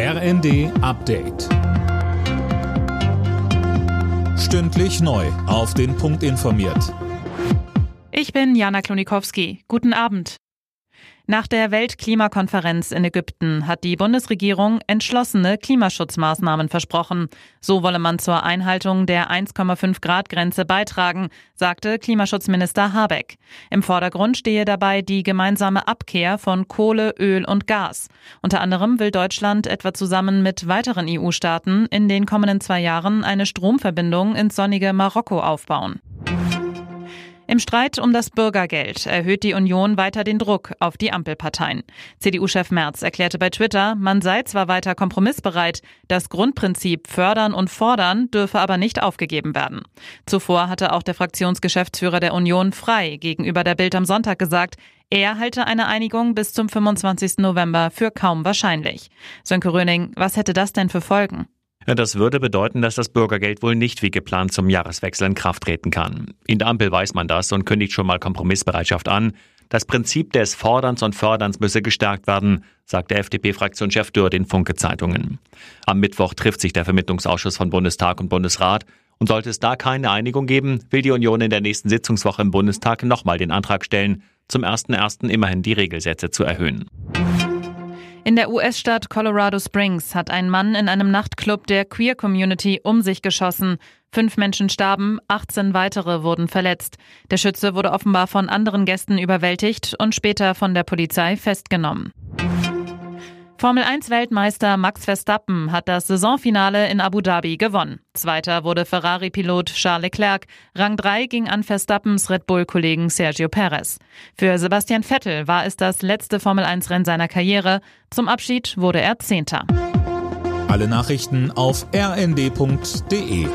RND Update. Stündlich neu. Auf den Punkt informiert. Ich bin Jana Klonikowski. Guten Abend. Nach der Weltklimakonferenz in Ägypten hat die Bundesregierung entschlossene Klimaschutzmaßnahmen versprochen. So wolle man zur Einhaltung der 1,5 Grad Grenze beitragen, sagte Klimaschutzminister Habeck. Im Vordergrund stehe dabei die gemeinsame Abkehr von Kohle, Öl und Gas. Unter anderem will Deutschland etwa zusammen mit weiteren EU-Staaten in den kommenden zwei Jahren eine Stromverbindung ins sonnige Marokko aufbauen. Im Streit um das Bürgergeld erhöht die Union weiter den Druck auf die Ampelparteien. CDU-Chef Merz erklärte bei Twitter, man sei zwar weiter kompromissbereit, das Grundprinzip fördern und fordern dürfe aber nicht aufgegeben werden. Zuvor hatte auch der Fraktionsgeschäftsführer der Union frei gegenüber der Bild am Sonntag gesagt, er halte eine Einigung bis zum 25. November für kaum wahrscheinlich. Sönke Röning, was hätte das denn für Folgen? Das würde bedeuten, dass das Bürgergeld wohl nicht wie geplant zum Jahreswechsel in Kraft treten kann. In der Ampel weiß man das und kündigt schon mal Kompromissbereitschaft an. Das Prinzip des Forderns und Förderns müsse gestärkt werden, sagt der FDP-Fraktionschef Dürr den Funke-Zeitungen. Am Mittwoch trifft sich der Vermittlungsausschuss von Bundestag und Bundesrat. Und sollte es da keine Einigung geben, will die Union in der nächsten Sitzungswoche im Bundestag nochmal den Antrag stellen, zum 1.1. immerhin die Regelsätze zu erhöhen. In der US-Stadt Colorado Springs hat ein Mann in einem Nachtclub der Queer Community um sich geschossen. Fünf Menschen starben, 18 weitere wurden verletzt. Der Schütze wurde offenbar von anderen Gästen überwältigt und später von der Polizei festgenommen. Formel 1 Weltmeister Max Verstappen hat das Saisonfinale in Abu Dhabi gewonnen. Zweiter wurde Ferrari-Pilot Charles Leclerc. Rang 3 ging an Verstappens Red Bull-Kollegen Sergio Perez. Für Sebastian Vettel war es das letzte Formel 1 Rennen seiner Karriere. Zum Abschied wurde er Zehnter. Alle Nachrichten auf rnd.de